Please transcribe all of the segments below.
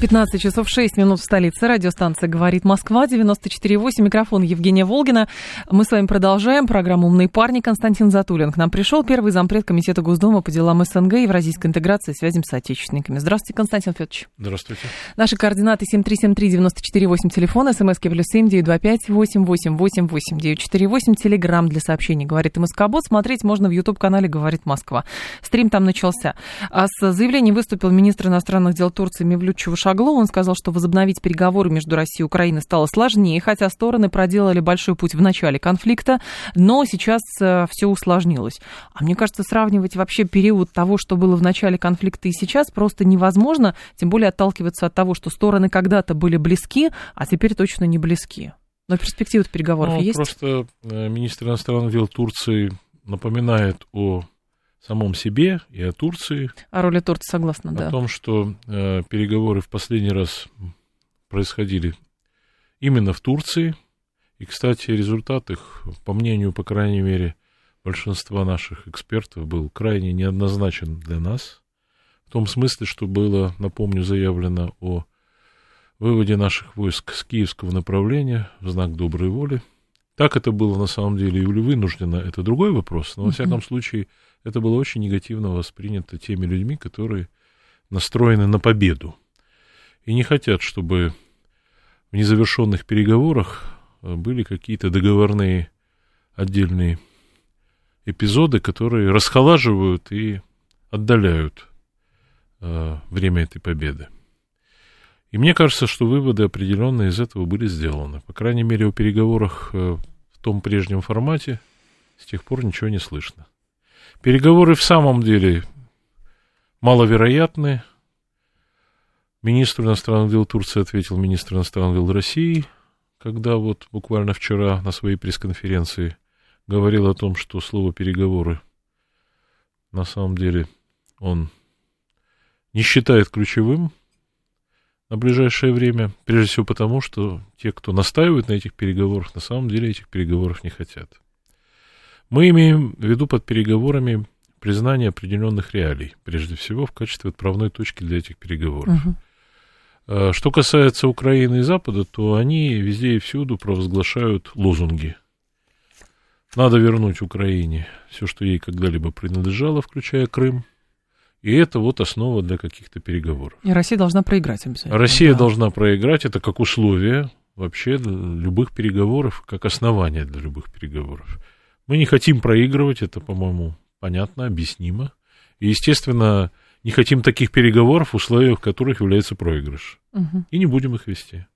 15 часов 6 минут в столице. Радиостанция «Говорит Москва», 94,8. Микрофон Евгения Волгина. Мы с вами продолжаем программу «Умные парни». Константин Затулин к нам пришел, первый зампред Комитета Госдумы по делам СНГ и Евразийской интеграции и связям с отечественниками. Здравствуйте, Константин Федорович. Здравствуйте. Наши координаты 7373948, телефон, смски плюс 7 925 888 948, телеграмм для сообщений «Говорит МСК-бот». Смотреть можно в YouTube-канале «Говорит Москва». Стрим там начался. А с заявлением выступил министр иностранных дел Турции Мевлют Чувушаглу Шагло. Он сказал, что возобновить переговоры между Россией и Украиной стало сложнее, хотя стороны проделали большой путь в начале конфликта, но сейчас э, все усложнилось. А мне кажется, сравнивать вообще период того, что было в начале конфликта и сейчас, просто невозможно, тем более отталкиваться от того, что стороны когда-то были близки, а теперь точно не близки. Но перспективы переговоров ну, есть? Просто э, министр иностранных дел Турции напоминает о самом себе и о Турции. О роли Турции согласна, о да. О том, что э, переговоры в последний раз происходили именно в Турции. И, кстати, результат их, по мнению, по крайней мере, большинства наших экспертов, был крайне неоднозначен для нас. В том смысле, что было, напомню, заявлено о выводе наших войск с киевского направления в знак доброй воли. Так это было на самом деле или вынуждено, это другой вопрос, но, во всяком случае, это было очень негативно воспринято теми людьми, которые настроены на победу и не хотят, чтобы в незавершенных переговорах э, были какие-то договорные отдельные эпизоды, которые расхолаживают и отдаляют э, время этой победы. И мне кажется, что выводы определенные из этого были сделаны. По крайней мере, о переговорах э, в том прежнем формате с тех пор ничего не слышно. Переговоры в самом деле маловероятны. Министр иностранных дел Турции ответил министр иностранных дел России, когда вот буквально вчера на своей пресс-конференции говорил о том, что слово «переговоры» на самом деле он не считает ключевым на ближайшее время, прежде всего потому, что те, кто настаивает на этих переговорах, на самом деле этих переговоров не хотят. Мы имеем в виду под переговорами признание определенных реалий, прежде всего в качестве отправной точки для этих переговоров. Угу. Что касается Украины и Запада, то они везде и всюду провозглашают лозунги. Надо вернуть Украине все, что ей когда-либо принадлежало, включая Крым. И это вот основа для каких-то переговоров. И Россия должна проиграть обязательно. Россия да. должна проиграть, это как условие вообще любых переговоров, как основание для любых переговоров. Мы не хотим проигрывать, это, по-моему, понятно, объяснимо. И, естественно, не хотим таких переговоров, в условиях которых является проигрыш. Угу. И не будем их вести.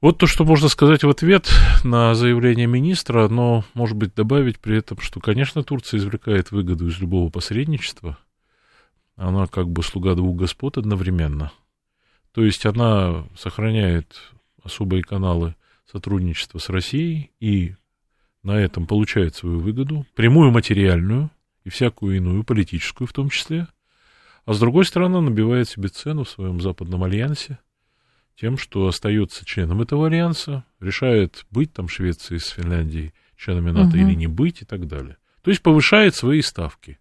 Вот то, что можно сказать в ответ на заявление министра, но, может быть, добавить при этом, что, конечно, Турция извлекает выгоду из любого посредничества. Она как бы слуга двух господ одновременно. То есть она сохраняет особые каналы сотрудничества с Россией и на этом получает свою выгоду, прямую материальную и всякую иную, политическую в том числе, а с другой стороны набивает себе цену в своем западном альянсе тем, что остается членом этого альянса, решает быть там Швецией с Финляндией членами НАТО угу. или не быть и так далее. То есть повышает свои ставки.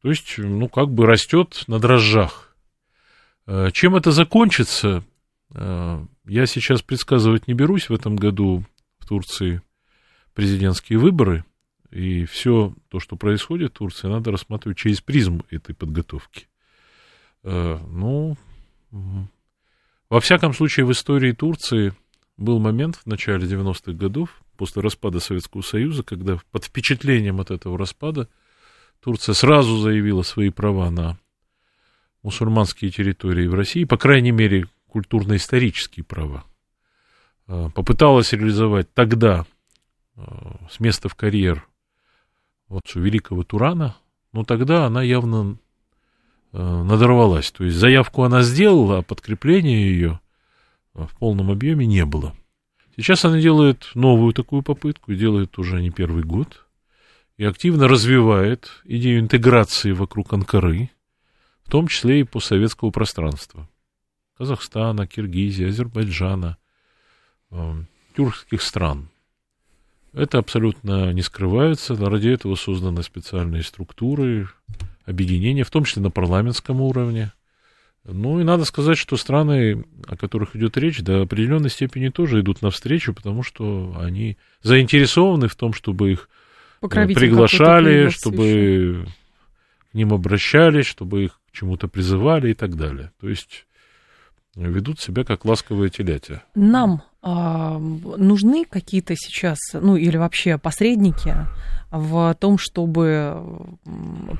То есть, ну, как бы растет на дрожжах. Э, чем это закончится, э, я сейчас предсказывать не берусь. В этом году в Турции президентские выборы, и все то, что происходит в Турции, надо рассматривать через призму этой подготовки. Э, ну, во всяком случае, в истории Турции был момент в начале 90-х годов, после распада Советского Союза, когда под впечатлением от этого распада Турция сразу заявила свои права на мусульманские территории в России, по крайней мере, культурно-исторические права. Э, попыталась реализовать тогда с места в карьер вот у великого Турана, но тогда она явно э, надорвалась. То есть заявку она сделала, а подкрепления ее в полном объеме не было. Сейчас она делает новую такую попытку, делает уже не первый год, и активно развивает идею интеграции вокруг Анкары, в том числе и постсоветского пространства. Казахстана, Киргизии, Азербайджана, э, тюркских стран. Это абсолютно не скрывается. Ради этого созданы специальные структуры, объединения, в том числе на парламентском уровне. Ну и надо сказать, что страны, о которых идет речь, до определенной степени тоже идут навстречу, потому что они заинтересованы в том, чтобы их э, приглашали, чтобы к ним обращались, чтобы их к чему-то призывали и так далее. То есть ведут себя как ласковые телятя. Нам нужны какие-то сейчас, ну или вообще посредники в том, чтобы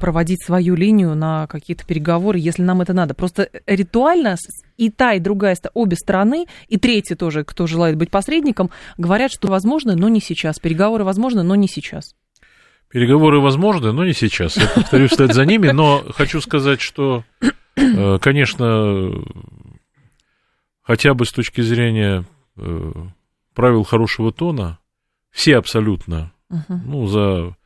проводить свою линию на какие-то переговоры, если нам это надо. Просто ритуально и та, и другая, обе стороны, и третья тоже, кто желает быть посредником, говорят, что возможно, но не сейчас. Переговоры возможны, но не сейчас. Переговоры возможны, но не сейчас. Я повторюсь вслед за ними, но хочу сказать, что, э, конечно, хотя бы с точки зрения э, правил хорошего тона, все абсолютно, uh-huh. ну, за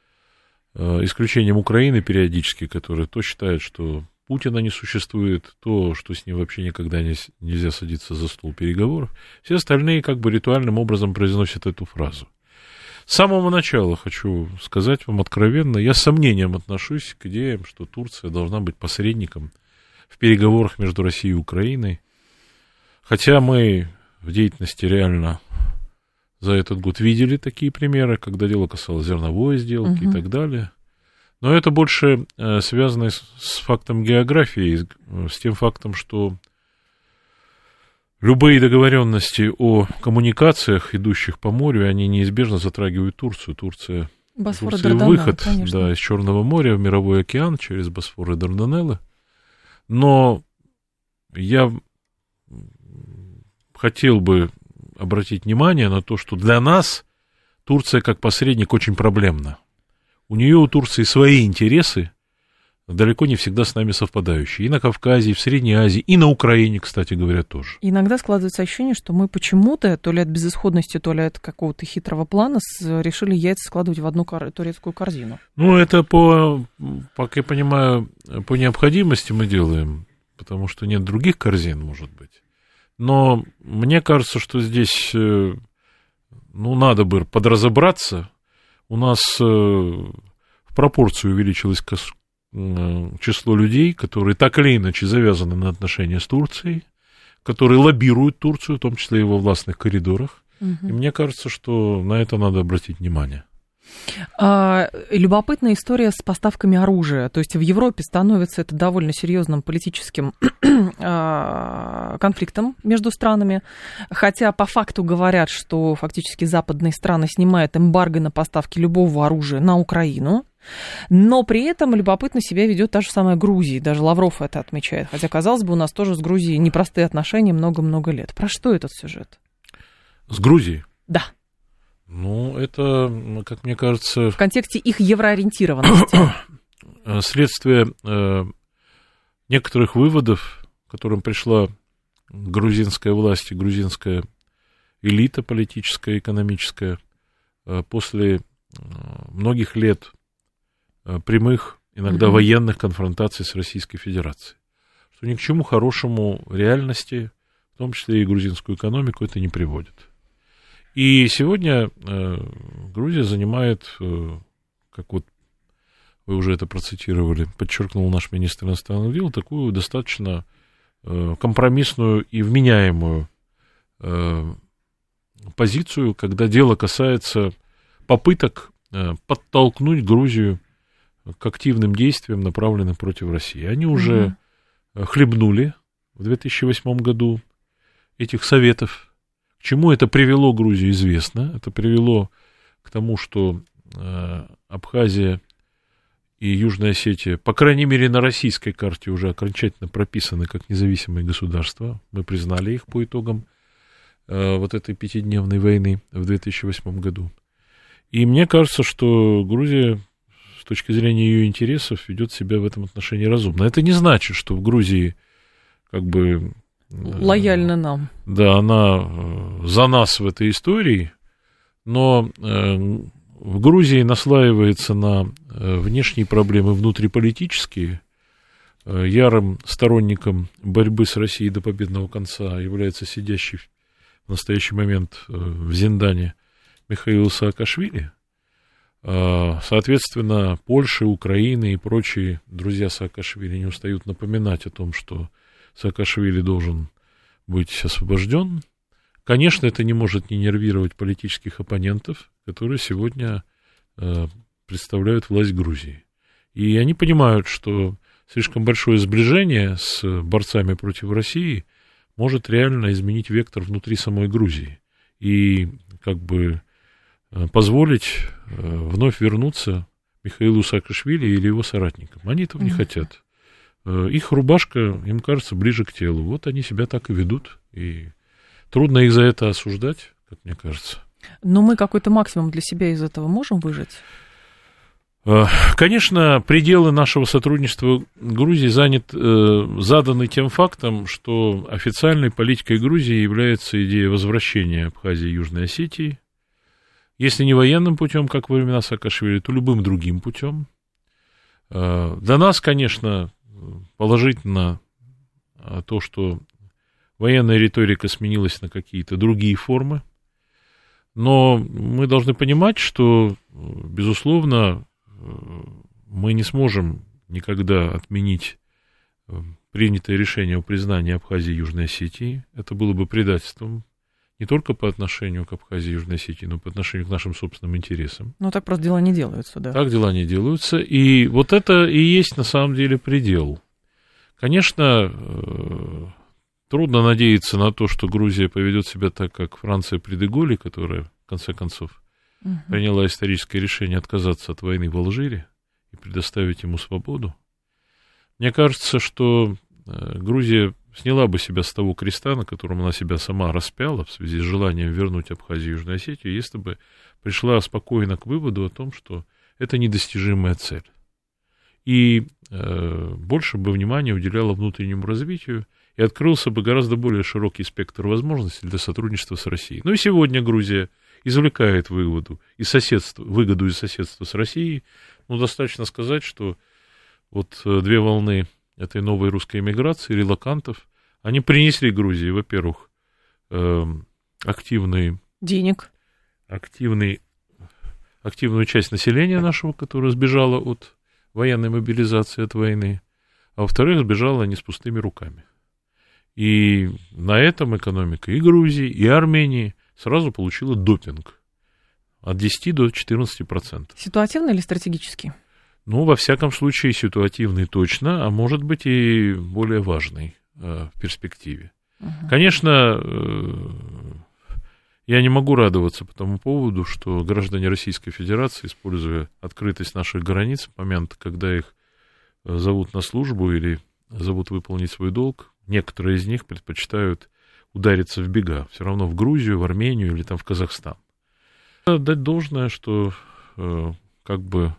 э, исключением Украины периодически, которая то считает, что Путина не существует, то, что с ним вообще никогда не, нельзя садиться за стол переговоров, все остальные как бы ритуальным образом произносят эту фразу. С самого начала хочу сказать вам откровенно, я с сомнением отношусь к идеям, что Турция должна быть посредником в переговорах между Россией и Украиной, Хотя мы в деятельности реально за этот год видели такие примеры, когда дело касалось зерновой сделки угу. и так далее. Но это больше э, связано с, с фактом географии, с тем фактом, что любые договоренности о коммуникациях, идущих по морю, они неизбежно затрагивают Турцию. Турция, Босфор Турция выход да, из Черного моря в мировой океан через Босфор и Дарданеллы. Но я хотел бы обратить внимание на то, что для нас Турция как посредник очень проблемна. У нее у Турции свои интересы, далеко не всегда с нами совпадающие. И на Кавказе, и в Средней Азии, и на Украине, кстати говоря, тоже. Иногда складывается ощущение, что мы почему-то, то ли от безысходности, то ли от какого-то хитрого плана, решили яйца складывать в одну кор- турецкую корзину. Ну, это по, как я понимаю, по необходимости мы делаем, потому что нет других корзин, может быть. Но мне кажется, что здесь, э, ну, надо бы подразобраться. У нас э, в пропорции увеличилось э, число людей, которые так или иначе завязаны на отношения с Турцией, которые лоббируют Турцию, в том числе и во властных коридорах. Угу. И мне кажется, что на это надо обратить внимание. А, любопытная история с поставками оружия. То есть в Европе становится это довольно серьезным политическим а, конфликтом между странами. Хотя по факту говорят, что фактически западные страны снимают эмбарго на поставки любого оружия на Украину. Но при этом любопытно себя ведет та же самая Грузия. Даже Лавров это отмечает. Хотя, казалось бы, у нас тоже с Грузией непростые отношения много-много лет. Про что этот сюжет? С Грузией? Да. Ну, это, как мне кажется... В контексте их евроориентированности. Следствие э, некоторых выводов, к которым пришла грузинская власть и грузинская элита политическая, экономическая, э, после э, многих лет э, прямых, иногда mm-hmm. военных конфронтаций с Российской Федерацией. Что ни к чему хорошему реальности, в том числе и грузинскую экономику, это не приводит. И сегодня э, Грузия занимает, э, как вот вы уже это процитировали, подчеркнул наш министр иностранных дел, такую достаточно э, компромиссную и вменяемую э, позицию, когда дело касается попыток э, подтолкнуть Грузию к активным действиям, направленным против России. Они уже mm-hmm. хлебнули в 2008 году этих советов к чему это привело Грузию, известно. Это привело к тому, что э, Абхазия и Южная Осетия, по крайней мере, на российской карте уже окончательно прописаны как независимые государства. Мы признали их по итогам э, вот этой пятидневной войны в 2008 году. И мне кажется, что Грузия с точки зрения ее интересов ведет себя в этом отношении разумно. Это не значит, что в Грузии как бы лояльна нам. Да, она за нас в этой истории, но в Грузии наслаивается на внешние проблемы внутриполитические. Ярым сторонником борьбы с Россией до победного конца является сидящий в настоящий момент в Зиндане Михаил Саакашвили – а, соответственно, Польша, Украина и прочие друзья Саакашвили не устают напоминать о том, что Саакашвили должен быть освобожден. Конечно, это не может не нервировать политических оппонентов, которые сегодня а, представляют власть Грузии. И они понимают, что слишком большое сближение с борцами против России может реально изменить вектор внутри самой Грузии. И как бы Э, позволить э, вновь вернуться Михаилу Саакашвили или его соратникам. Они этого не хотят. Э, их рубашка, им кажется, ближе к телу. Вот они себя так и ведут. И трудно их за это осуждать, как мне кажется. Но мы какой-то максимум для себя из этого можем выжать? Конечно, пределы нашего сотрудничества Грузии занят, заданы тем фактом, что официальной политикой Грузии является идея возвращения Абхазии и Южной Осетии если не военным путем, как во времена Саакашвили, то любым другим путем. Э, для нас, конечно, положительно э, то, что военная риторика сменилась на какие-то другие формы. Но мы должны понимать, что, безусловно, э, мы не сможем никогда отменить принятое решение о признании Абхазии и Южной Осетии. Это было бы предательством не только по отношению к Абхазии и Южной Осетии, но по отношению к нашим собственным интересам. Ну, так просто дела не делаются, да. Так дела не делаются. И вот это и есть на самом деле предел. Конечно, э, трудно надеяться на то, что Грузия поведет себя так, как Франция при Деголе, которая, в конце концов, угу. приняла историческое решение отказаться от войны в Алжире и предоставить ему свободу. Мне кажется, что э, Грузия сняла бы себя с того креста, на котором она себя сама распяла в связи с желанием вернуть Абхазию и Южную Осетию, если бы пришла спокойно к выводу о том, что это недостижимая цель. И э, больше бы внимания уделяла внутреннему развитию, и открылся бы гораздо более широкий спектр возможностей для сотрудничества с Россией. Ну и сегодня Грузия извлекает выводу и соседство, выгоду из соседства с Россией. Ну, достаточно сказать, что вот э, две волны этой новой русской эмиграции, релакантов, они принесли Грузии, во-первых, э, активный... Денег. Активный, активную часть населения нашего, которая сбежала от военной мобилизации, от войны, а во-вторых, сбежала не с пустыми руками. И на этом экономика и Грузии, и Армении сразу получила допинг от 10 до 14 процентов. Ситуативно или стратегически? Ну, во всяком случае, ситуативный точно, а может быть и более важный э, в перспективе. Угу. Конечно, э, я не могу радоваться по тому поводу, что граждане Российской Федерации, используя открытость наших границ, в момент, когда их э, зовут на службу или зовут выполнить свой долг, некоторые из них предпочитают удариться в бега, все равно в Грузию, в Армению или там в Казахстан. Дать должное, что э, как бы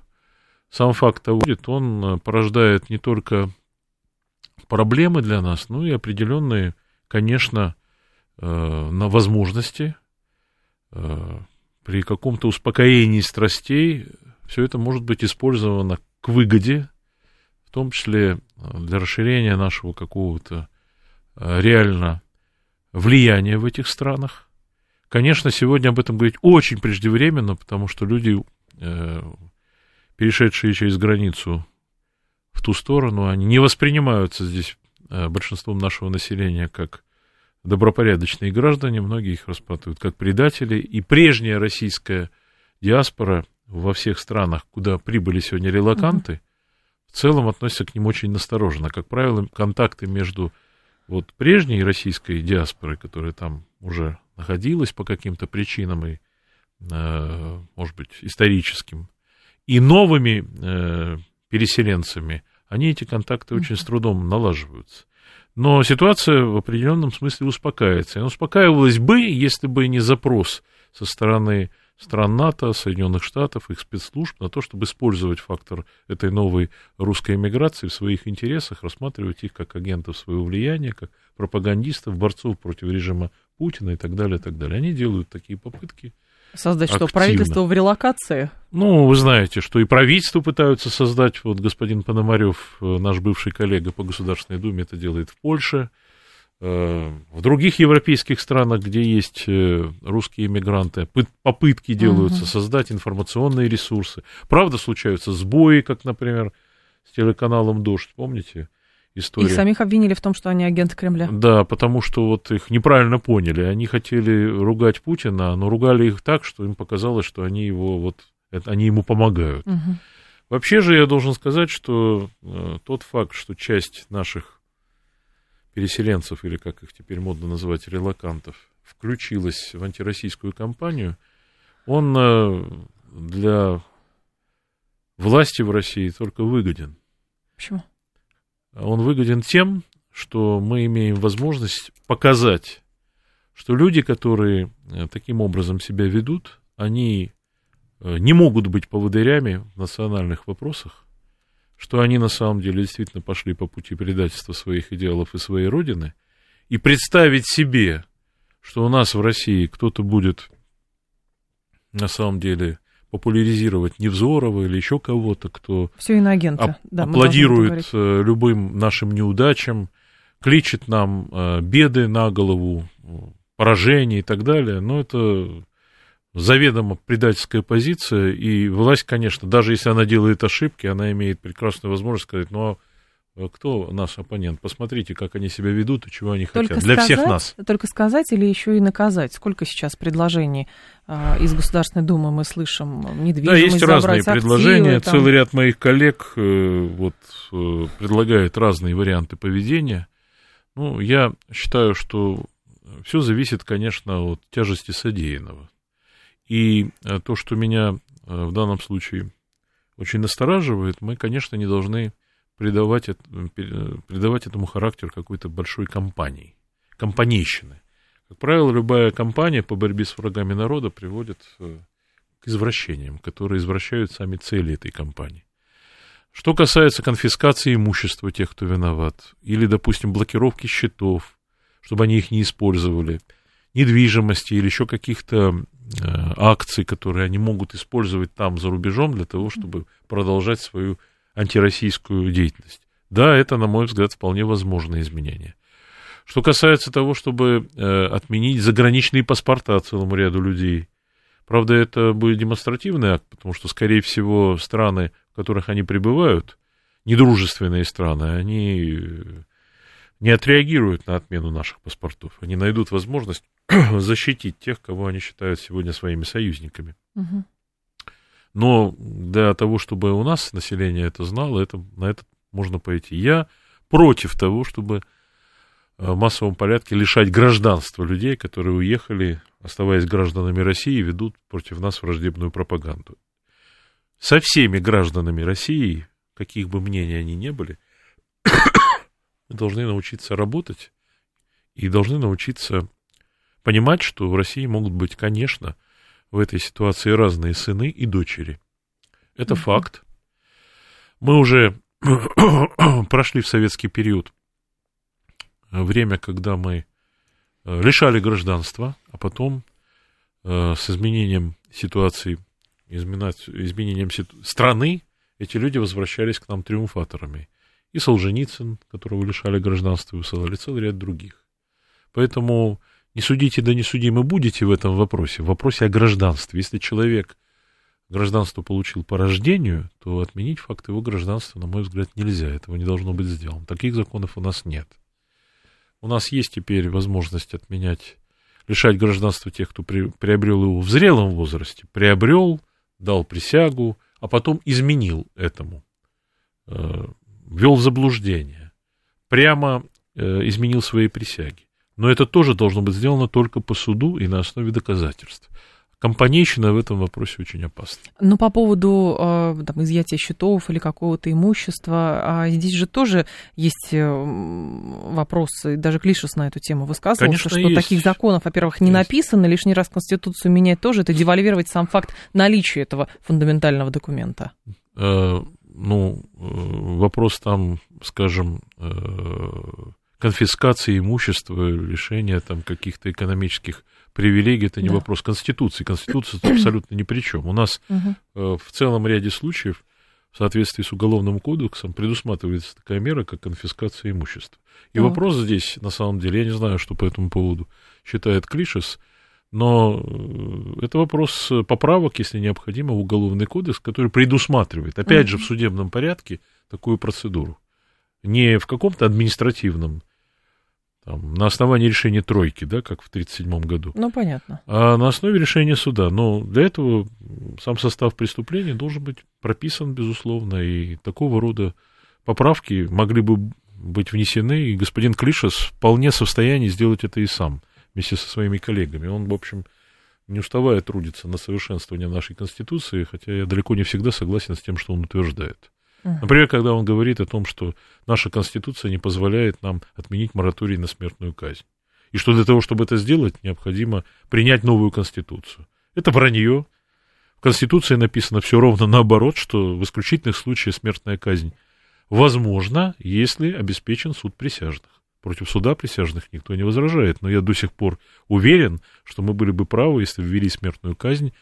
сам факт того, он э, порождает не только проблемы для нас, но и определенные, конечно, э, на возможности э, при каком-то успокоении страстей все это может быть использовано к выгоде, в том числе для расширения нашего какого-то реально влияния в этих странах. Конечно, сегодня об этом говорить очень преждевременно, потому что люди перешедшие через границу в ту сторону, они не воспринимаются здесь э, большинством нашего населения как добропорядочные граждане, многие их рассматривают как предатели, и прежняя российская диаспора во всех странах, куда прибыли сегодня релаканты, в целом относятся к ним очень настороженно. Как правило, контакты между вот прежней российской диаспорой, которая там уже находилась по каким-то причинам и, э, может быть, историческим, и новыми э, переселенцами, они эти контакты очень с трудом налаживаются. Но ситуация в определенном смысле успокаивается. И успокаивалась бы, если бы не запрос со стороны стран НАТО, Соединенных Штатов, их спецслужб на то, чтобы использовать фактор этой новой русской эмиграции в своих интересах, рассматривать их как агентов своего влияния, как пропагандистов, борцов против режима Путина и так далее, и так далее. Они делают такие попытки. Создать активно. что, правительство в релокации? Ну, вы знаете, что и правительство пытаются создать. Вот господин Пономарев, э, наш бывший коллега по Государственной Думе, это делает в Польше. Э, в других европейских странах, где есть э, русские иммигранты, попытки делаются угу. создать информационные ресурсы. Правда, случаются сбои, как, например, с телеканалом «Дождь», помните? История. Их самих обвинили в том, что они агенты Кремля. Да, потому что вот их неправильно поняли. Они хотели ругать Путина, но ругали их так, что им показалось, что они его вот, они ему помогают. Угу. Вообще же я должен сказать, что э, тот факт, что часть наших переселенцев, или как их теперь модно называть, релакантов, включилась в антироссийскую кампанию, он э, для власти в России только выгоден. Почему? Он выгоден тем, что мы имеем возможность показать, что люди, которые э, таким образом себя ведут, они э, не могут быть поводырями в национальных вопросах, что они на самом деле действительно пошли по пути предательства своих идеалов и своей родины, и представить себе, что у нас в России кто-то будет на самом деле популяризировать Невзорова или еще кого-то, кто Все иноагенты. Ап- да, аплодирует э, любым нашим неудачам, кличет нам э, беды на голову, поражения и так далее. Но это заведомо предательская позиция, и власть, конечно, даже если она делает ошибки, она имеет прекрасную возможность сказать, ну, а кто наш оппонент? Посмотрите, как они себя ведут и чего они только хотят. Для сказать, всех нас. Только сказать или еще и наказать? Сколько сейчас предложений а, из Государственной Думы мы слышим? Недвижимость да, есть разные активы, предложения. там... Целый ряд моих коллег э, вот, э, предлагает разные варианты поведения. Ну, я считаю, что все зависит, конечно, от тяжести содеянного. И э, то, что меня э, в данном случае очень настораживает, мы, конечно, не должны придавать, придавать этому характер какой-то большой компании, компанейщины. Как правило, любая компания по борьбе с врагами народа приводит э, к извращениям, которые извращают сами цели этой компании. Что касается конфискации имущества тех, кто виноват, или, допустим, блокировки счетов, чтобы они их не использовали, недвижимости или еще каких-то Э, акций, которые они могут использовать там за рубежом для того, чтобы продолжать свою антироссийскую деятельность. Да, это, на мой взгляд, вполне возможное изменение. Что касается того, чтобы э, отменить заграничные паспорта целому ряду людей, правда, это будет демонстративный акт, потому что, скорее всего, страны, в которых они пребывают, недружественные страны, они не отреагируют на отмену наших паспортов. Они найдут возможность защитить тех, кого они считают сегодня своими союзниками. Угу. Но для того, чтобы у нас население это знало, это, на это можно пойти. Я против того, чтобы э, в массовом порядке лишать гражданства людей, которые уехали, оставаясь гражданами России, ведут против нас враждебную пропаганду. Со всеми гражданами России, каких бы мнений они ни были, мы должны научиться работать и должны научиться понимать, что в России могут быть, конечно, в этой ситуации разные сыны и дочери. Это mm-hmm. факт. Мы уже прошли в советский период время, когда мы э, лишали гражданства, а потом э, с изменением ситуации, изменением страны, эти люди возвращались к нам триумфаторами. И Солженицын, которого лишали гражданства, и высылали целый ряд других. Поэтому не судите, да не судимы будете в этом вопросе, в вопросе о гражданстве. Если человек гражданство получил по рождению, то отменить факт его гражданства, на мой взгляд, нельзя. Этого не должно быть сделано. Таких законов у нас нет. У нас есть теперь возможность отменять, лишать гражданства тех, кто при, приобрел его в зрелом возрасте, приобрел, дал присягу, а потом изменил этому, э, ввел в заблуждение, прямо э, изменил свои присяги. Но это тоже должно быть сделано только по суду и на основе доказательств. компанейщина в этом вопросе очень опасна. Ну, по поводу э, там, изъятия счетов или какого-то имущества, а здесь же тоже есть э, вопросы, даже Клишес на эту тему высказывался, Конечно, что есть. таких законов, во-первых, не есть. написано, лишний раз Конституцию менять тоже, это девальвировать сам факт наличия этого фундаментального документа. Э, ну, вопрос там, скажем, конфискации имущества, лишения там каких-то экономических привилегий, это не да. вопрос Конституции. Конституция абсолютно ни при чем. У нас угу. в целом ряде случаев в соответствии с Уголовным кодексом предусматривается такая мера, как конфискация имущества. И так. вопрос здесь, на самом деле, я не знаю, что по этому поводу считает Клишес, но э, это вопрос поправок, если необходимо, в Уголовный кодекс, который предусматривает, опять угу. же, в судебном порядке такую процедуру. Не в каком-то административном там, на основании решения тройки, да, как в 1937 году. Ну, понятно. А на основе решения суда. Но для этого сам состав преступления должен быть прописан, безусловно, и такого рода поправки могли бы быть внесены, и господин Клишес вполне в состоянии сделать это и сам, вместе со своими коллегами. Он, в общем, не уставая трудится на совершенствование нашей Конституции, хотя я далеко не всегда согласен с тем, что он утверждает. Например, когда он говорит о том, что наша Конституция не позволяет нам отменить мораторий на смертную казнь. И что для того, чтобы это сделать, необходимо принять новую Конституцию. Это вранье. В Конституции написано все ровно наоборот, что в исключительных случаях смертная казнь возможна, если обеспечен суд присяжных. Против суда присяжных никто не возражает, но я до сих пор уверен, что мы были бы правы, если ввели смертную казнь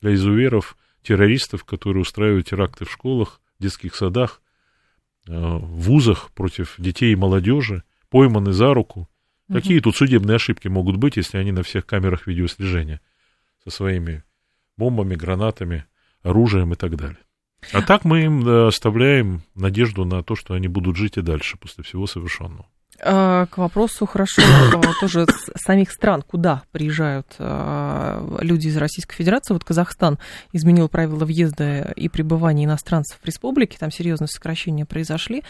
для изуверов, террористов, которые устраивают теракты в школах, детских садах, э, в вузах против детей и молодежи, пойманы за руку. Угу. Какие тут судебные ошибки могут быть, если они на всех камерах видеослежения со своими бомбами, гранатами, оружием и так далее. А так мы им оставляем надежду на то, что они будут жить и дальше после всего совершенного. А, к вопросу хорошо тоже самих стран, куда приезжают а, люди из Российской Федерации. Вот Казахстан изменил правила въезда и пребывания иностранцев в республике, там серьезные сокращения произошли.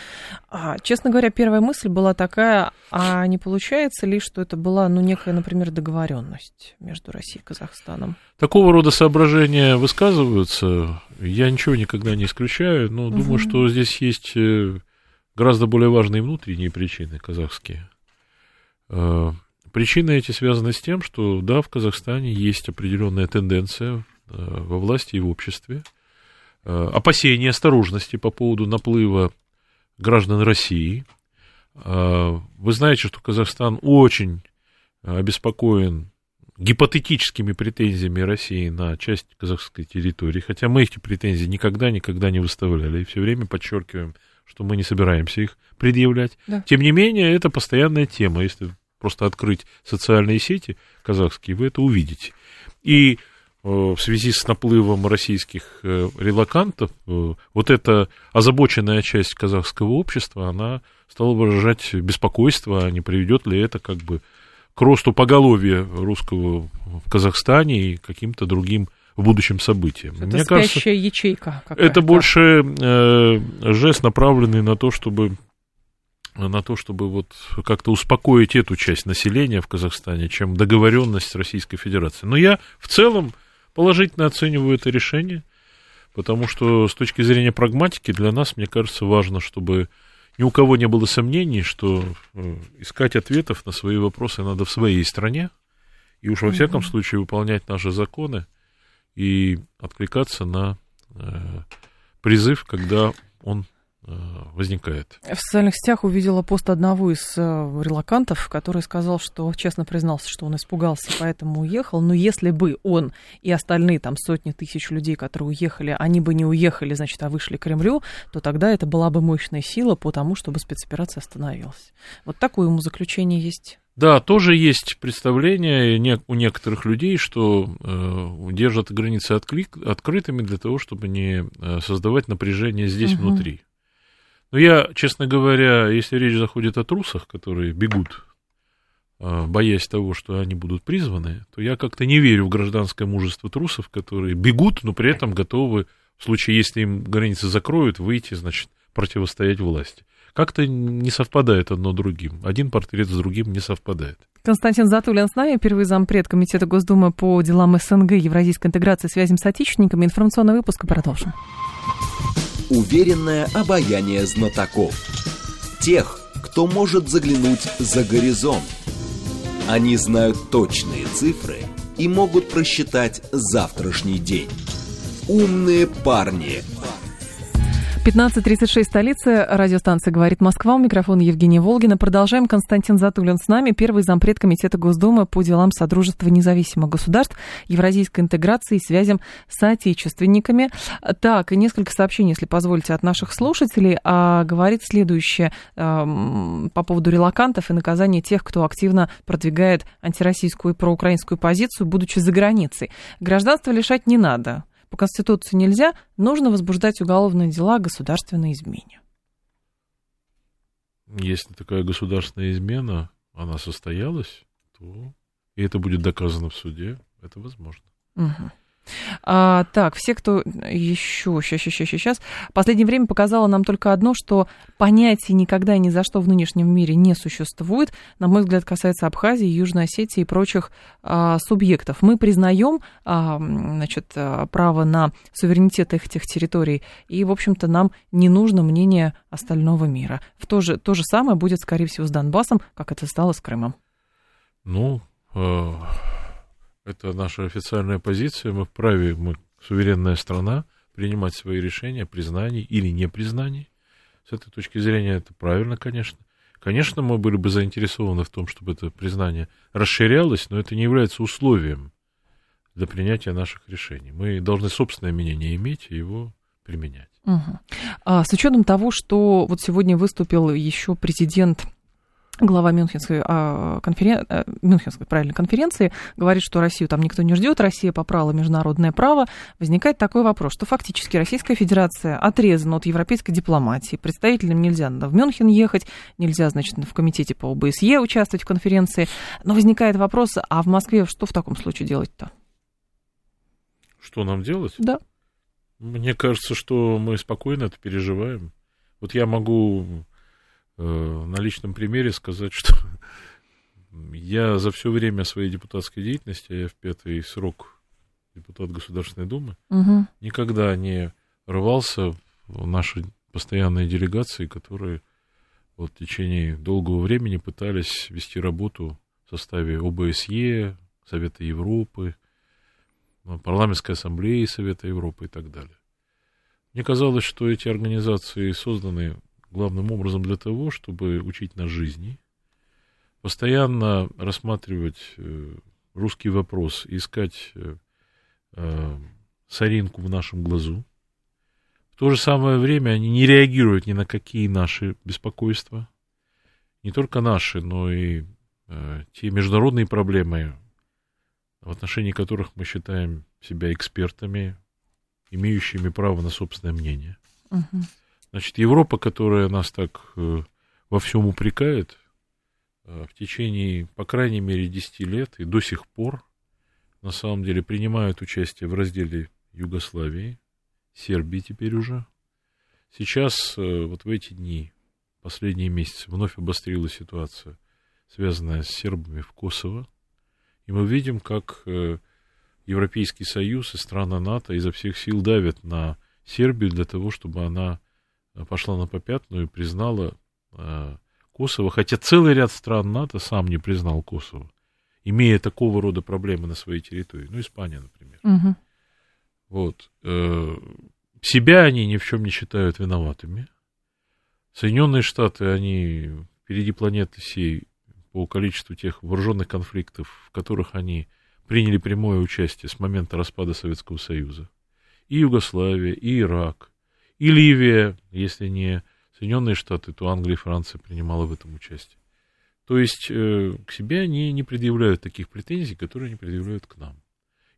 А, честно говоря, первая мысль была такая, а не получается ли, что это была, ну, некая, например, договоренность между Россией и Казахстаном? Такого рода соображения высказываются. Я ничего никогда не исключаю, но угу. думаю, что здесь есть э, гораздо более важные внутренние причины казахские. Э, причины эти связаны с тем, что, да, в Казахстане есть определенная тенденция э, во власти и в обществе, э, опасения, осторожности по поводу наплыва граждан России. Вы знаете, что Казахстан очень обеспокоен гипотетическими претензиями России на часть казахской территории, хотя мы эти претензии никогда-никогда не выставляли и все время подчеркиваем, что мы не собираемся их предъявлять. Да. Тем не менее, это постоянная тема. Если просто открыть социальные сети казахские, вы это увидите. И э, в связи с наплывом российских э, релакантов, э, вот эта озабоченная часть казахского общества, она стала выражать беспокойство, а не приведет ли это как бы к росту поголовья русского в Казахстане и каким-то другим в будущем событиям. Это Мне кажется, ячейка это больше э, жест, направленный на то, чтобы на то, чтобы вот как-то успокоить эту часть населения в Казахстане, чем договоренность с Российской Федерацией. Но я в целом положительно оцениваю это решение, потому что с точки зрения прагматики для нас, мне кажется, важно, чтобы ни у кого не было сомнений, что э, искать ответов на свои вопросы надо в своей стране, и уж во всяком случае выполнять наши законы – и откликаться на э, призыв, когда он э, возникает. В социальных сетях увидела пост одного из э, релакантов, который сказал, что честно признался, что он испугался, поэтому уехал. Но если бы он и остальные там сотни тысяч людей, которые уехали, они бы не уехали, значит, а вышли к Кремлю, то тогда это была бы мощная сила по тому, чтобы спецоперация остановилась. Вот такое ему заключение есть. Да, тоже есть представление у некоторых людей, что э, держат границы отклик, открытыми для того, чтобы не э, создавать напряжение здесь угу. внутри. Но я, честно говоря, если речь заходит о трусах, которые бегут, э, боясь того, что они будут призваны, то я как-то не верю в гражданское мужество трусов, которые бегут, но при этом готовы, в случае, если им границы закроют, выйти, значит, противостоять власти. Как-то не совпадает одно другим. Один портрет с другим не совпадает. Константин Затулин с нами, первый зампред Комитета Госдумы по делам СНГ, Евразийской интеграции, связям с отечественниками. Информационный выпуск и продолжим. Уверенное обаяние знатоков. Тех, кто может заглянуть за горизонт. Они знают точные цифры и могут просчитать завтрашний день. Умные парни. 15.36, столица, радиостанция «Говорит Москва», у микрофона Евгения Волгина. Продолжаем. Константин Затулин с нами, первый зампред Комитета Госдумы по делам Содружества независимых государств, евразийской интеграции и связям с отечественниками. Так, несколько сообщений, если позволите, от наших слушателей. А, говорит следующее а, по поводу релакантов и наказания тех, кто активно продвигает антироссийскую и проукраинскую позицию, будучи за границей. Гражданство лишать не надо по Конституции нельзя, нужно возбуждать уголовные дела о государственной измене. Если такая государственная измена, она состоялась, то и это будет доказано в суде, это возможно. Угу. А, так, все, кто еще, сейчас, сейчас, сейчас, сейчас, последнее время показало нам только одно, что понятий никогда и ни за что в нынешнем мире не существует. На мой взгляд, касается Абхазии, Южной Осетии и прочих а, субъектов. Мы признаем, а, значит, а, право на суверенитет этих территорий, и, в общем-то, нам не нужно мнение остального мира. В то же, то же самое будет, скорее всего, с Донбассом, как это стало с Крымом. Ну, э это наша официальная позиция. Мы вправе, мы суверенная страна, принимать свои решения о признании или непризнании. С этой точки зрения это правильно, конечно. Конечно, мы были бы заинтересованы в том, чтобы это признание расширялось, но это не является условием для принятия наших решений. Мы должны собственное мнение иметь и его применять. Угу. А, с учетом того, что вот сегодня выступил еще президент глава Мюнхенской, а, конферен... Э, Мюнхенской правильно, конференции говорит, что Россию там никто не ждет, Россия попрала международное право, возникает такой вопрос, что фактически Российская Федерация отрезана от европейской дипломатии, представителям нельзя в Мюнхен ехать, нельзя, значит, в комитете по ОБСЕ участвовать в конференции, но возникает вопрос, а в Москве что в таком случае делать-то? Что нам делать? Да. Мне кажется, что мы спокойно это переживаем. Вот я могу на личном примере сказать, что я за все время своей депутатской деятельности, я в пятый срок депутат Государственной Думы, угу. никогда не рвался в наши постоянные делегации, которые вот в течение долгого времени пытались вести работу в составе ОБСЕ, Совета Европы, Парламентской Ассамблеи Совета Европы и так далее. Мне казалось, что эти организации созданы главным образом для того, чтобы учить нас жизни, постоянно рассматривать э, русский вопрос, искать э, э, соринку в нашем глазу. В то же самое время они не реагируют ни на какие наши беспокойства, не только наши, но и те международные проблемы, в отношении которых мы считаем себя экспертами, имеющими право на собственное мнение. Uh-huh. Значит, Европа, которая нас так э, во всем упрекает, э, в течение, по крайней мере, 10 лет и до сих пор, на самом деле, принимают участие в разделе Югославии, Сербии теперь уже. Сейчас, э, вот в эти дни, последние месяцы, вновь обострилась ситуация, связанная с сербами в Косово. И мы видим, как Европейский Союз и страны НАТО изо всех сил давят на Сербию для того, чтобы она пошла на попятную и признала э, Косово, хотя целый ряд стран НАТО сам не признал Косово, имея такого рода проблемы на своей территории. Ну, Испания, например. Угу. Вот. Э, себя они ни в чем не считают виноватыми. Соединенные Штаты, они впереди планеты всей по количеству тех вооруженных конфликтов, в которых они приняли прямое участие с момента распада Советского Союза. И Югославия, и Ирак, и Ливия, если не Соединенные Штаты, то Англия и Франция принимала в этом участие. То есть э, к себе они не предъявляют таких претензий, которые они предъявляют к нам.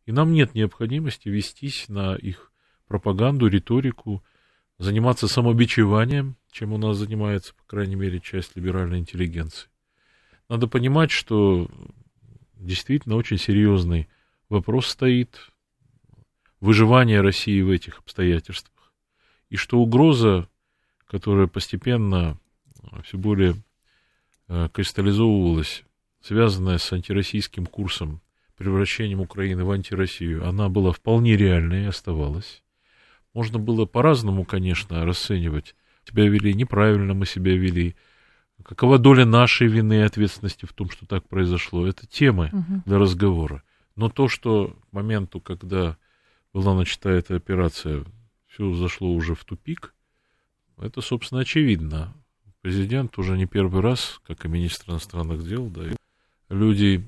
И нам нет необходимости вестись на их пропаганду, риторику, заниматься самобичеванием, чем у нас занимается, по крайней мере, часть либеральной интеллигенции. Надо понимать, что действительно очень серьезный вопрос стоит выживания России в этих обстоятельствах и что угроза, которая постепенно все более э, кристаллизовывалась, связанная с антироссийским курсом, превращением Украины в антироссию, она была вполне реальной и оставалась. Можно было по-разному, конечно, расценивать. Себя вели неправильно, мы себя вели. Какова доля нашей вины и ответственности в том, что так произошло? Это темы угу. для разговора. Но то, что к моменту, когда была начата эта операция, все зашло уже в тупик, это, собственно, очевидно. Президент уже не первый раз, как и министр иностранных дел, да, люди,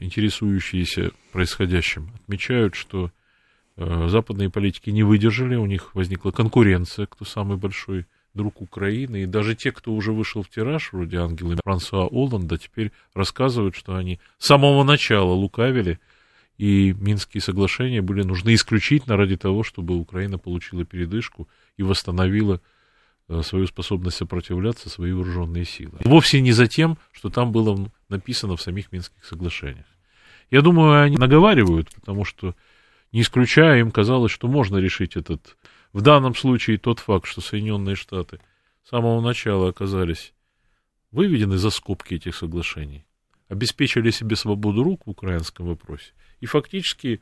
интересующиеся происходящим, отмечают, что э, западные политики не выдержали, у них возникла конкуренция, кто самый большой друг Украины, и даже те, кто уже вышел в тираж, вроде Ангелы Франсуа Олланда, теперь рассказывают, что они с самого начала лукавили, и Минские соглашения были нужны исключительно ради того, чтобы Украина получила передышку и восстановила э, свою способность сопротивляться, свои вооруженные силы. Вовсе не за тем, что там было написано в самих Минских соглашениях. Я думаю, они наговаривают, потому что, не исключая, им казалось, что можно решить этот... В данном случае тот факт, что Соединенные Штаты с самого начала оказались выведены за скобки этих соглашений, обеспечили себе свободу рук в украинском вопросе, и фактически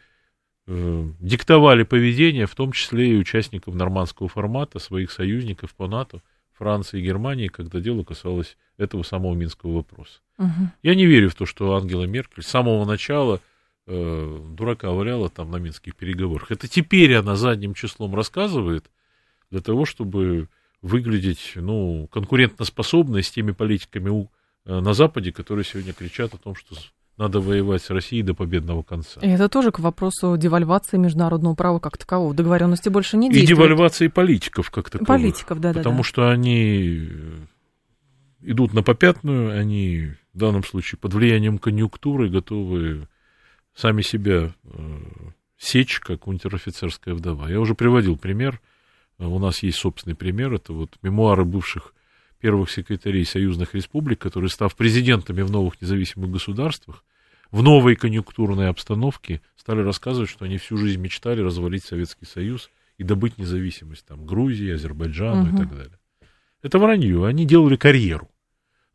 э, диктовали поведение, в том числе и участников нормандского формата, своих союзников по НАТО, Франции и Германии, когда дело касалось этого самого Минского вопроса. Угу. Я не верю в то, что Ангела Меркель с самого начала э, дурака валяла там на минских переговорах. Это теперь она задним числом рассказывает для того, чтобы выглядеть ну, конкурентоспособной с теми политиками у, э, на Западе, которые сегодня кричат о том, что надо воевать с Россией до победного конца. И это тоже к вопросу девальвации международного права как такового. Договоренности больше не действуют. И девальвации политиков как таковых. Политиков, да, да. Потому да. что они идут на попятную, они в данном случае под влиянием конъюнктуры готовы сами себя э, сечь, как унтер-офицерская вдова. Я уже приводил пример. У нас есть собственный пример. Это вот мемуары бывших первых секретарей союзных республик, которые, став президентами в новых независимых государствах, в новой конъюнктурной обстановке стали рассказывать, что они всю жизнь мечтали развалить Советский Союз и добыть независимость там Грузии, Азербайджану угу. и так далее. Это вранье, они делали карьеру.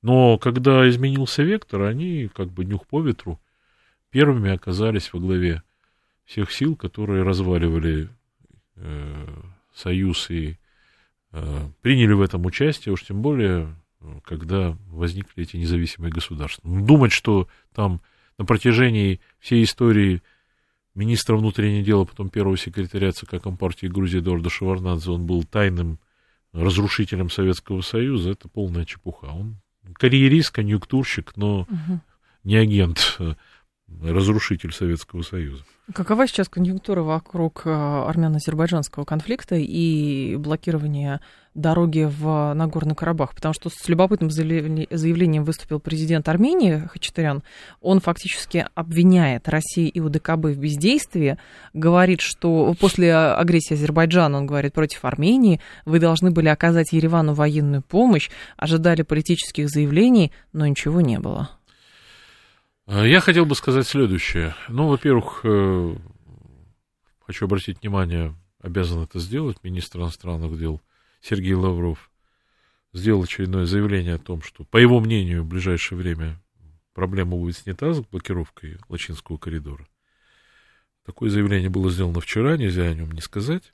Но когда изменился вектор, они как бы нюх по ветру первыми оказались во главе всех сил, которые разваливали э, Союз и э, приняли в этом участие, уж тем более, когда возникли эти независимые государства. Думать, что там на протяжении всей истории министра внутренних дел, а потом первого секретаря ЦК Компартии Грузии Эдуарда Шеварнадзе, он был тайным разрушителем Советского Союза, это полная чепуха. Он карьерист, конъюнктурщик, но угу. не агент, а разрушитель Советского Союза. Какова сейчас конъюнктура вокруг э, армяно-азербайджанского конфликта и блокирования дороги в Нагорный Карабах? Потому что с любопытным заявлением выступил президент Армении Хачатурян. Он фактически обвиняет Россию и УДКБ в бездействии, говорит, что после агрессии Азербайджана, он говорит, против Армении, вы должны были оказать Еревану военную помощь, ожидали политических заявлений, но ничего не было. Я хотел бы сказать следующее. Ну, во-первых, э, хочу обратить внимание, обязан это сделать, министр иностранных дел Сергей Лавров сделал очередное заявление о том, что, по его мнению, в ближайшее время проблема будет снята с блокировкой Лачинского коридора. Такое заявление было сделано вчера, нельзя о нем не сказать.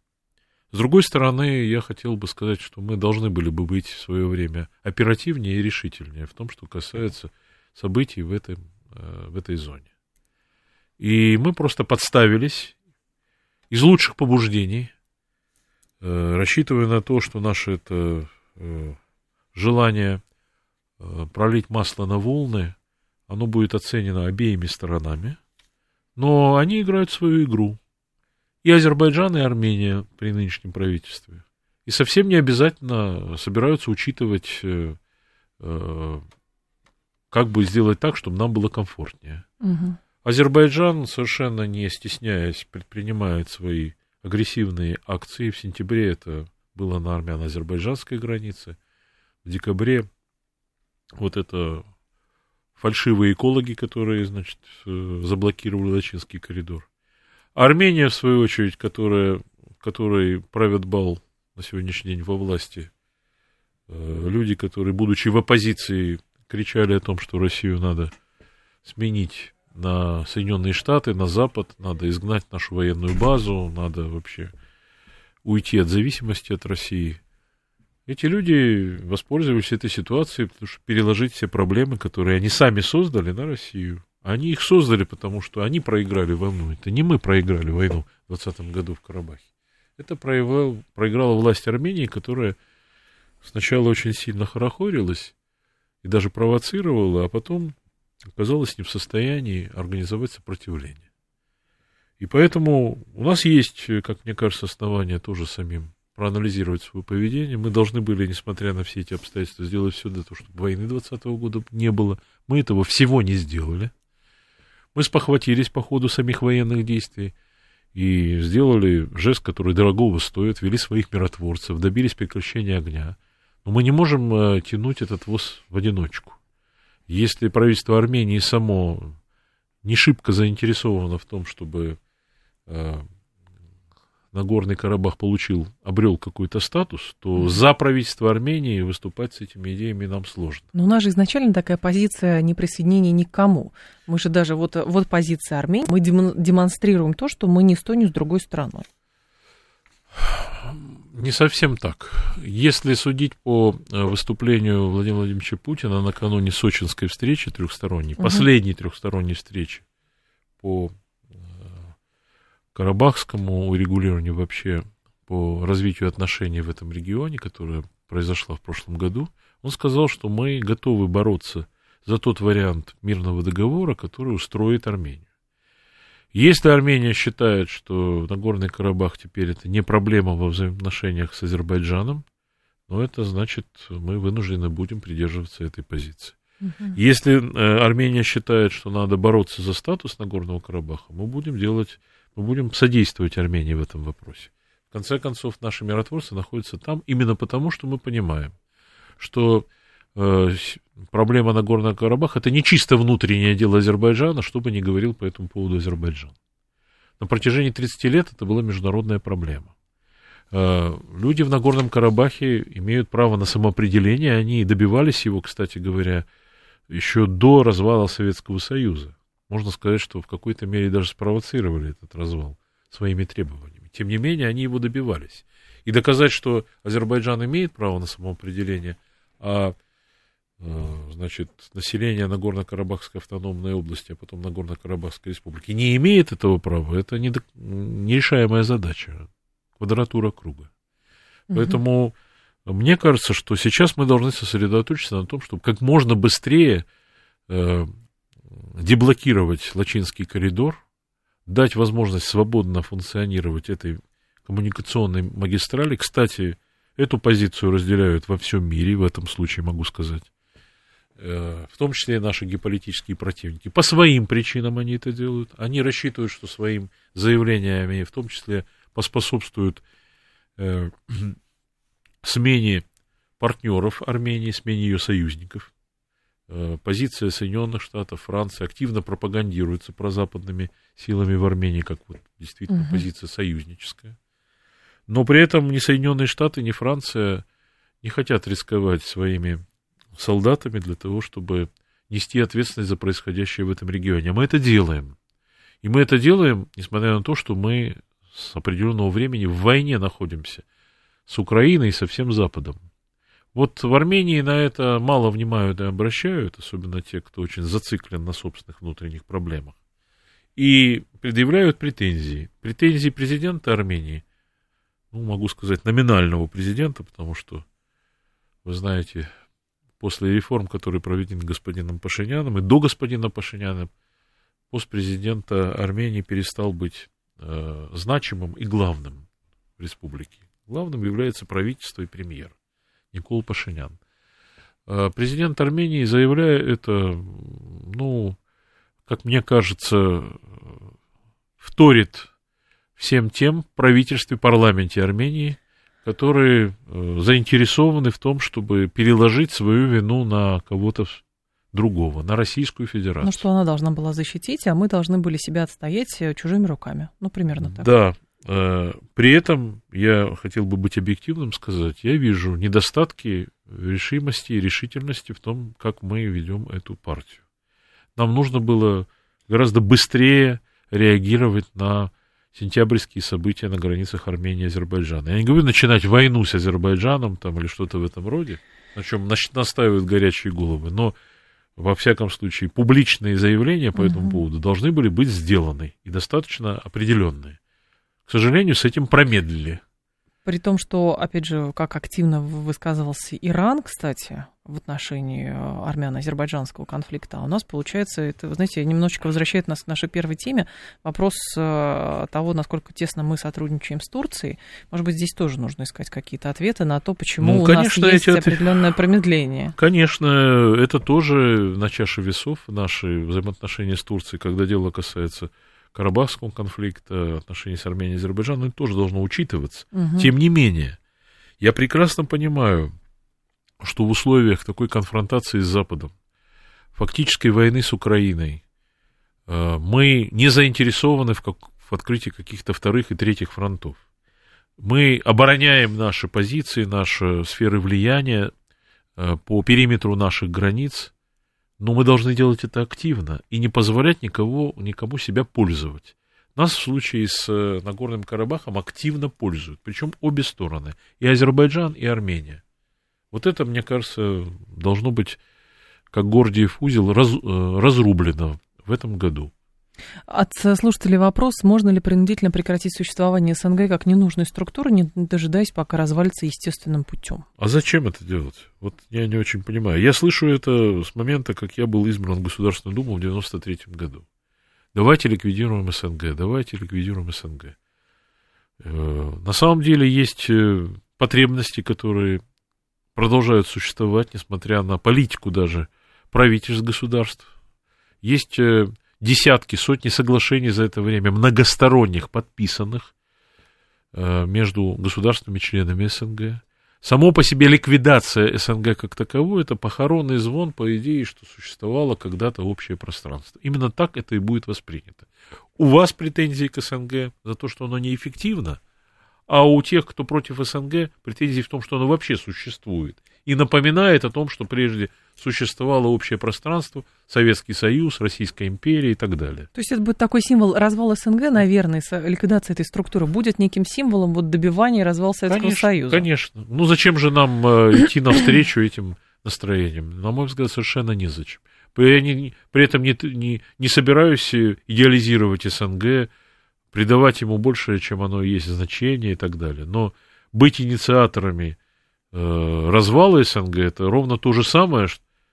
С другой стороны, я хотел бы сказать, что мы должны были бы быть в свое время оперативнее и решительнее в том, что касается событий в этом Э, в этой зоне. И мы просто подставились из лучших побуждений, рассчитывая на то, что наше это э, желание пролить масло на волны, оно будет оценено обеими сторонами, но они играют свою игру. И Азербайджан, и Армения при нынешнем правительстве. И совсем не обязательно собираются учитывать как бы сделать так, чтобы нам было комфортнее. Угу. Азербайджан, совершенно не стесняясь, предпринимает свои агрессивные акции. В сентябре это было на армяно-азербайджанской границе. В декабре вот это фальшивые экологи, которые, значит, э, заблокировали Лачинский коридор. Армения, в свою очередь, которая, которой правят бал на сегодняшний день во власти э, люди, которые, будучи в оппозиции, кричали о том, что Россию надо сменить на Соединенные Штаты, на Запад, надо изгнать нашу военную базу, надо вообще уйти от зависимости от России. Эти люди воспользовались этой ситуацией, потому что переложить все проблемы, которые они сами создали, на Россию. Они их создали, потому что они проиграли войну. Это не мы проиграли войну в 2020 году в Карабахе. Это проиграл, проиграла власть Армении, которая сначала очень сильно хорохорилась и даже провоцировала, а потом оказалась не в состоянии организовать сопротивление. И поэтому у нас есть, как мне кажется, основания тоже самим проанализировать свое поведение. Мы должны были, несмотря на все эти обстоятельства, сделать все для того, чтобы войны 2020 года не было. Мы этого всего не сделали. Мы спохватились по ходу самих военных действий и сделали жест, который дорогого стоит, ввели своих миротворцев, добились прекращения огня. Но мы не можем э, тянуть этот воз в одиночку. Если правительство Армении само не шибко заинтересовано в том, чтобы э, Нагорный Карабах получил, обрел какой-то статус, то mm-hmm. за правительство Армении выступать с этими идеями нам сложно. Но у нас же изначально такая позиция неприсоединения никому. Мы же даже, вот, вот позиция Армении, мы демонстрируем то, что мы не с той, ни с другой страной. Не совсем так. Если судить по э, выступлению Владимира Владимировича Путина накануне сочинской встречи трехсторонней, угу. последней трехсторонней встречи по карабахскому урегулированию вообще по развитию отношений в этом регионе, которое произошло в прошлом году, он сказал, что мы готовы бороться за тот вариант мирного договора, который устроит Армению. Если Армения считает, что Нагорный Карабах теперь это не проблема во взаимоотношениях с Азербайджаном, ну, это значит, мы вынуждены будем придерживаться этой позиции. Угу. Если э, Армения считает, что надо бороться за статус Нагорного Карабаха, мы будем делать мы будем содействовать Армении в этом вопросе. В конце концов, наши миротворцы находятся там именно потому, что мы понимаем, что э, проблема Нагорного Карабаха это не чисто внутреннее дело Азербайджана, что бы ни говорил по этому поводу Азербайджан. На протяжении 30 лет это была международная проблема. Э, люди в Нагорном Карабахе имеют право на самоопределение, они добивались его, кстати говоря, еще до развала Советского Союза можно сказать, что в какой-то мере даже спровоцировали этот развал своими требованиями. Тем не менее, они его добивались. И доказать, что Азербайджан имеет право на самоопределение, а значит, население Нагорно-Карабахской автономной области, а потом Нагорно-Карабахской республики не имеет этого права, это нерешаемая задача, квадратура круга. Угу. Поэтому мне кажется, что сейчас мы должны сосредоточиться на том, чтобы как можно быстрее э, деблокировать Лачинский коридор, дать возможность свободно функционировать этой коммуникационной магистрали. Кстати, эту позицию разделяют во всем мире, в этом случае могу сказать, э, в том числе и наши геополитические противники. По своим причинам они это делают. Они рассчитывают, что своим заявлениями в том числе поспособствуют э, смене партнеров Армении, смене ее союзников. Э, позиция Соединенных Штатов, Франции активно пропагандируется прозападными силами в Армении, как вот действительно угу. позиция союзническая. Но при этом ни Соединенные Штаты, ни Франция не хотят рисковать своими солдатами для того, чтобы нести ответственность за происходящее в этом регионе. А мы это делаем. И мы это делаем, несмотря на то, что мы с определенного времени в войне находимся с Украиной и со всем Западом. Вот в Армении на это мало внимают и обращают, особенно те, кто очень зациклен на собственных внутренних проблемах. И предъявляют претензии. Претензии президента Армении, ну, могу сказать, номинального президента, потому что, вы знаете, после реформ, которые проведены господином Пашиняном, и до господина Пашиняна, пост президента Армении перестал быть э, значимым и главным в республике. Главным является правительство и премьер. Никол Пашинян. Э, президент Армении, заявляя это, ну, как мне кажется, вторит всем тем правительстве, парламенте Армении, которые э, заинтересованы в том, чтобы переложить свою вину на кого-то другого, на Российскую Федерацию. Ну, что она должна была защитить, а мы должны были себя отстоять э, чужими руками. Ну, примерно так. Да, Э, при этом я хотел бы быть объективным, сказать, я вижу недостатки решимости и решительности в том, как мы ведем эту партию. Нам нужно было гораздо быстрее реагировать на сентябрьские события на границах Армении и Азербайджана. Я не говорю начинать войну с Азербайджаном там, или что-то в этом роде, на чем настаивают горячие головы, но во всяком случае, публичные заявления по этому поводу должны были быть сделаны и достаточно определенные. К сожалению, с этим промедлили. При том, что, опять же, как активно высказывался Иран, кстати, в отношении э, армяно-азербайджанского конфликта, а у нас, получается, это, вы знаете, немножечко возвращает нас к нашей первой теме, вопрос э, того, насколько тесно мы сотрудничаем с Турцией. Может быть, здесь тоже нужно искать какие-то ответы на то, почему ну, конечно, у нас есть эти... определенное промедление. Конечно, это тоже на чаше весов наши взаимоотношения с Турцией, когда дело касается Карабахского конфликта, отношений с Арменией и Азербайджаном, это тоже должно учитываться. Угу. Тем не менее, я прекрасно понимаю, что в условиях такой конфронтации с Западом, фактической войны с Украиной, э, мы не заинтересованы в, как, в открытии каких-то вторых и третьих фронтов. Мы обороняем наши позиции, наши сферы влияния э, по периметру наших границ, но мы должны делать это активно и не позволять никого, никому себя пользовать. Нас в случае с э, Нагорным Карабахом активно пользуют, причем обе стороны, и Азербайджан, и Армения. Вот это, мне кажется, должно быть, как Гордиев узел, раз, э, разрублено в этом году. От слушателей вопрос, можно ли принудительно прекратить существование СНГ как ненужной структуры, не дожидаясь, пока развалится естественным путем? А зачем это делать? Вот я не очень понимаю. Я слышу это с момента, как я был избран в Государственную Думу в 93 году. Давайте ликвидируем СНГ, давайте ликвидируем СНГ. Э, на самом деле есть э, потребности, которые продолжают существовать, несмотря на политику даже правительств государств. Есть э, десятки, сотни соглашений за это время, многосторонних, подписанных э, между государственными членами СНГ. Само по себе ликвидация СНГ как таковой – это похоронный звон, по идее, что существовало когда-то общее пространство. Именно так это и будет воспринято. У вас претензии к СНГ за то, что оно неэффективно, а у тех, кто против СНГ, претензии в том, что оно вообще существует – и напоминает о том, что прежде существовало общее пространство, Советский Союз, Российская империя и так далее. То есть это будет такой символ развала СНГ, наверное, ликвидация этой структуры будет неким символом вот добивания развала Советского конечно, Союза. Конечно. Ну зачем же нам э, идти навстречу этим настроениям? На мой взгляд, совершенно незачем. Я не, при этом не, не, не собираюсь идеализировать СНГ, придавать ему большее, чем оно есть, значение и так далее. Но быть инициаторами Э, развала СНГ это ровно то же самое,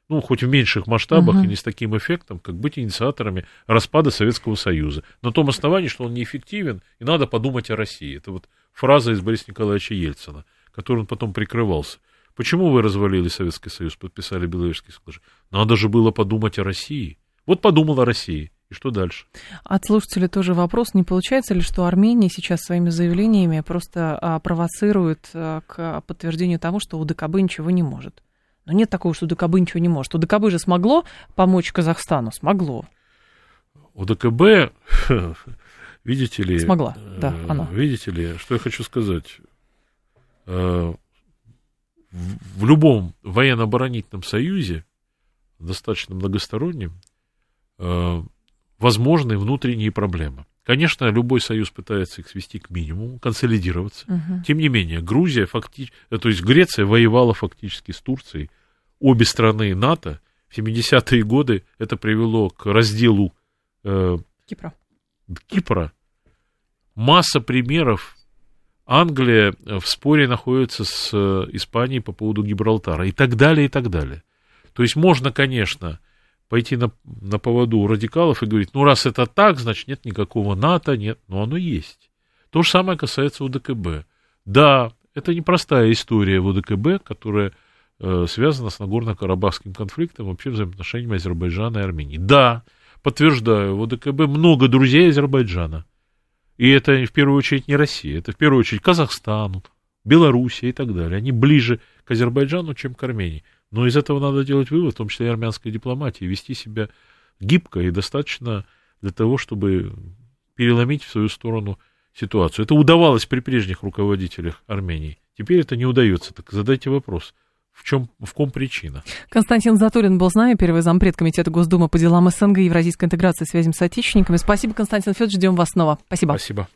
ну, хоть в меньших масштабах угу. и не с таким эффектом, как быть инициаторами распада Советского Союза. На том основании, что он неэффективен, и надо подумать о России. Это вот фраза из Бориса Николаевича Ельцина, которой он потом прикрывался. Почему вы развалили Советский Союз, подписали Беловежский соглашение? Надо же было подумать о России. Вот подумал о России. И что дальше? От слушателя тоже вопрос. Не получается ли, что Армения сейчас своими заявлениями просто а, провоцирует а, к подтверждению того, что УДКБ ничего не может? Но нет такого, что УДКБ ничего не может. УДКБ же смогло помочь Казахстану? Смогло. УДКБ, видите ли... Смогла, да, э, она. Видите ли, что я хочу сказать? Э, в любом военно-оборонительном союзе, достаточно многостороннем, э, возможны внутренние проблемы. Конечно, любой союз пытается их свести к минимуму, консолидироваться. Угу. Тем не менее, Грузия фактически, э, то есть Греция воевала фактически с Турцией. Обе страны НАТО в 70-е годы это привело к разделу э, Кипра. Кипра. Масса примеров. Англия в споре находится с э, Испанией по поводу Гибралтара и так далее, и так далее. То есть можно, конечно, пойти на, на поводу у радикалов и говорить, ну, раз это так, значит, нет никакого НАТО, нет, но оно есть. То же самое касается УДКБ. Да, это непростая история в УДКБ, которая э, связана с Нагорно-Карабахским конфликтом, вообще взаимоотношениями Азербайджана и Армении. Да, подтверждаю, в УДКБ много друзей Азербайджана. И это в первую очередь не Россия, это в первую очередь Казахстан, Белоруссия и так далее. Они ближе к Азербайджану, чем к Армении. Но из этого надо делать вывод, в том числе и армянской дипломатии, вести себя гибко и достаточно для того, чтобы переломить в свою сторону ситуацию. Это удавалось при прежних руководителях Армении. Теперь это не удается. Так задайте вопрос. в чем, в ком причина. Константин Затулин был с нами, первый зампред Комитета Госдумы по делам СНГ и Евразийской интеграции связям с отечественниками. Спасибо, Константин Федорович, ждем вас снова. Спасибо. Спасибо.